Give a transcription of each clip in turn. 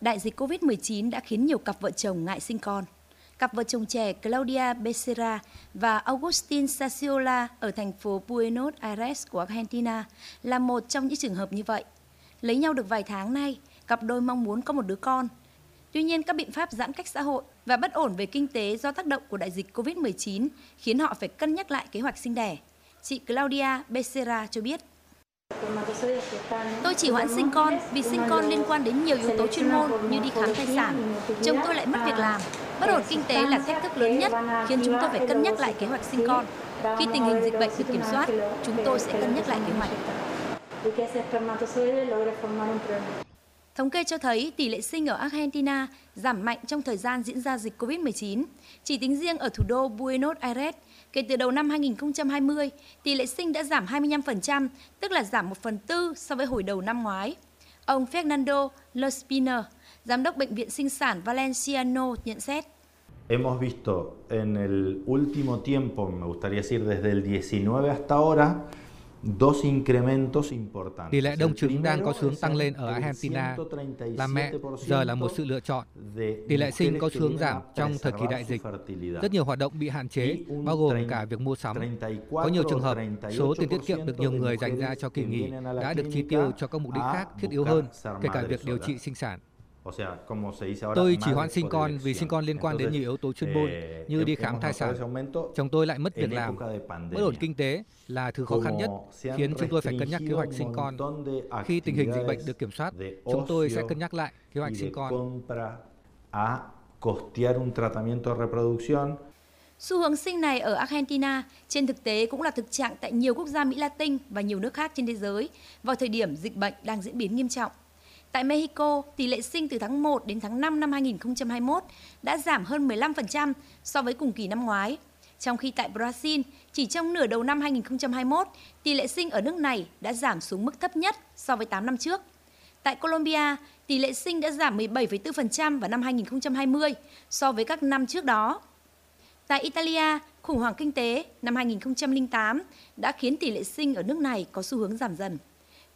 Đại dịch COVID-19 đã khiến nhiều cặp vợ chồng ngại sinh con. Cặp vợ chồng trẻ Claudia Becerra và Augustin Saciola ở thành phố Buenos Aires của Argentina là một trong những trường hợp như vậy. Lấy nhau được vài tháng nay, cặp đôi mong muốn có một đứa con. Tuy nhiên, các biện pháp giãn cách xã hội và bất ổn về kinh tế do tác động của đại dịch COVID-19 khiến họ phải cân nhắc lại kế hoạch sinh đẻ. Chị Claudia Becerra cho biết. Tôi chỉ hoãn sinh con vì sinh con liên quan đến nhiều yếu tố chuyên môn như đi khám thai sản. Chồng tôi lại mất việc làm. Bất ổn kinh tế là thách thức lớn nhất khiến chúng tôi phải cân nhắc lại kế hoạch sinh con. Khi tình hình dịch bệnh được kiểm soát, chúng tôi sẽ cân nhắc lại kế hoạch. Thống kê cho thấy tỷ lệ sinh ở Argentina giảm mạnh trong thời gian diễn ra dịch COVID-19. Chỉ tính riêng ở thủ đô Buenos Aires, kể từ đầu năm 2020, tỷ lệ sinh đã giảm 25%, tức là giảm 1 phần tư so với hồi đầu năm ngoái. Ông Fernando Lespiner, giám đốc bệnh viện sinh sản Valenciano nhận xét. Hemos visto en el último tiempo, me gustaría decir desde el 19 hasta ahora, Tỷ lệ đông trứng đang có xu hướng tăng lên ở Argentina. Làm mẹ giờ là một sự lựa chọn. Tỷ lệ sinh có xu hướng giảm trong thời kỳ đại dịch. Rất nhiều hoạt động bị hạn chế, bao gồm cả việc mua sắm. Có nhiều trường hợp, số tiền tiết kiệm được nhiều người dành ra cho kỳ nghỉ đã được chi tiêu cho các mục đích khác thiết yếu hơn, kể cả việc điều trị sinh sản. Tôi chỉ hoãn sinh con vì sinh con liên quan đến nhiều yếu tố chuyên môn như đi khám thai sản. Chồng tôi lại mất việc làm. Bất ổn kinh tế là thứ khó khăn nhất, khiến chúng tôi phải cân nhắc kế hoạch sinh con. Khi tình hình dịch bệnh được kiểm soát, chúng tôi sẽ cân nhắc lại kế hoạch sinh con. Xu hướng sinh này ở Argentina trên thực tế cũng là thực trạng tại nhiều quốc gia Mỹ Latin và nhiều nước khác trên thế giới vào thời điểm dịch bệnh đang diễn biến nghiêm trọng. Tại Mexico, tỷ lệ sinh từ tháng 1 đến tháng 5 năm 2021 đã giảm hơn 15% so với cùng kỳ năm ngoái. Trong khi tại Brazil, chỉ trong nửa đầu năm 2021, tỷ lệ sinh ở nước này đã giảm xuống mức thấp nhất so với 8 năm trước. Tại Colombia, tỷ lệ sinh đã giảm 17,4% vào năm 2020 so với các năm trước đó. Tại Italia, khủng hoảng kinh tế năm 2008 đã khiến tỷ lệ sinh ở nước này có xu hướng giảm dần.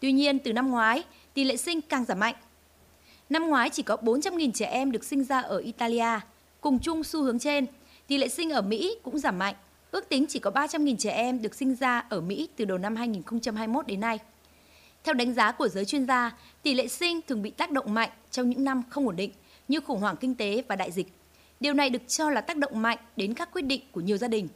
Tuy nhiên, từ năm ngoái, tỷ lệ sinh càng giảm mạnh. Năm ngoái chỉ có 400.000 trẻ em được sinh ra ở Italia. Cùng chung xu hướng trên, tỷ lệ sinh ở Mỹ cũng giảm mạnh. Ước tính chỉ có 300.000 trẻ em được sinh ra ở Mỹ từ đầu năm 2021 đến nay. Theo đánh giá của giới chuyên gia, tỷ lệ sinh thường bị tác động mạnh trong những năm không ổn định như khủng hoảng kinh tế và đại dịch. Điều này được cho là tác động mạnh đến các quyết định của nhiều gia đình.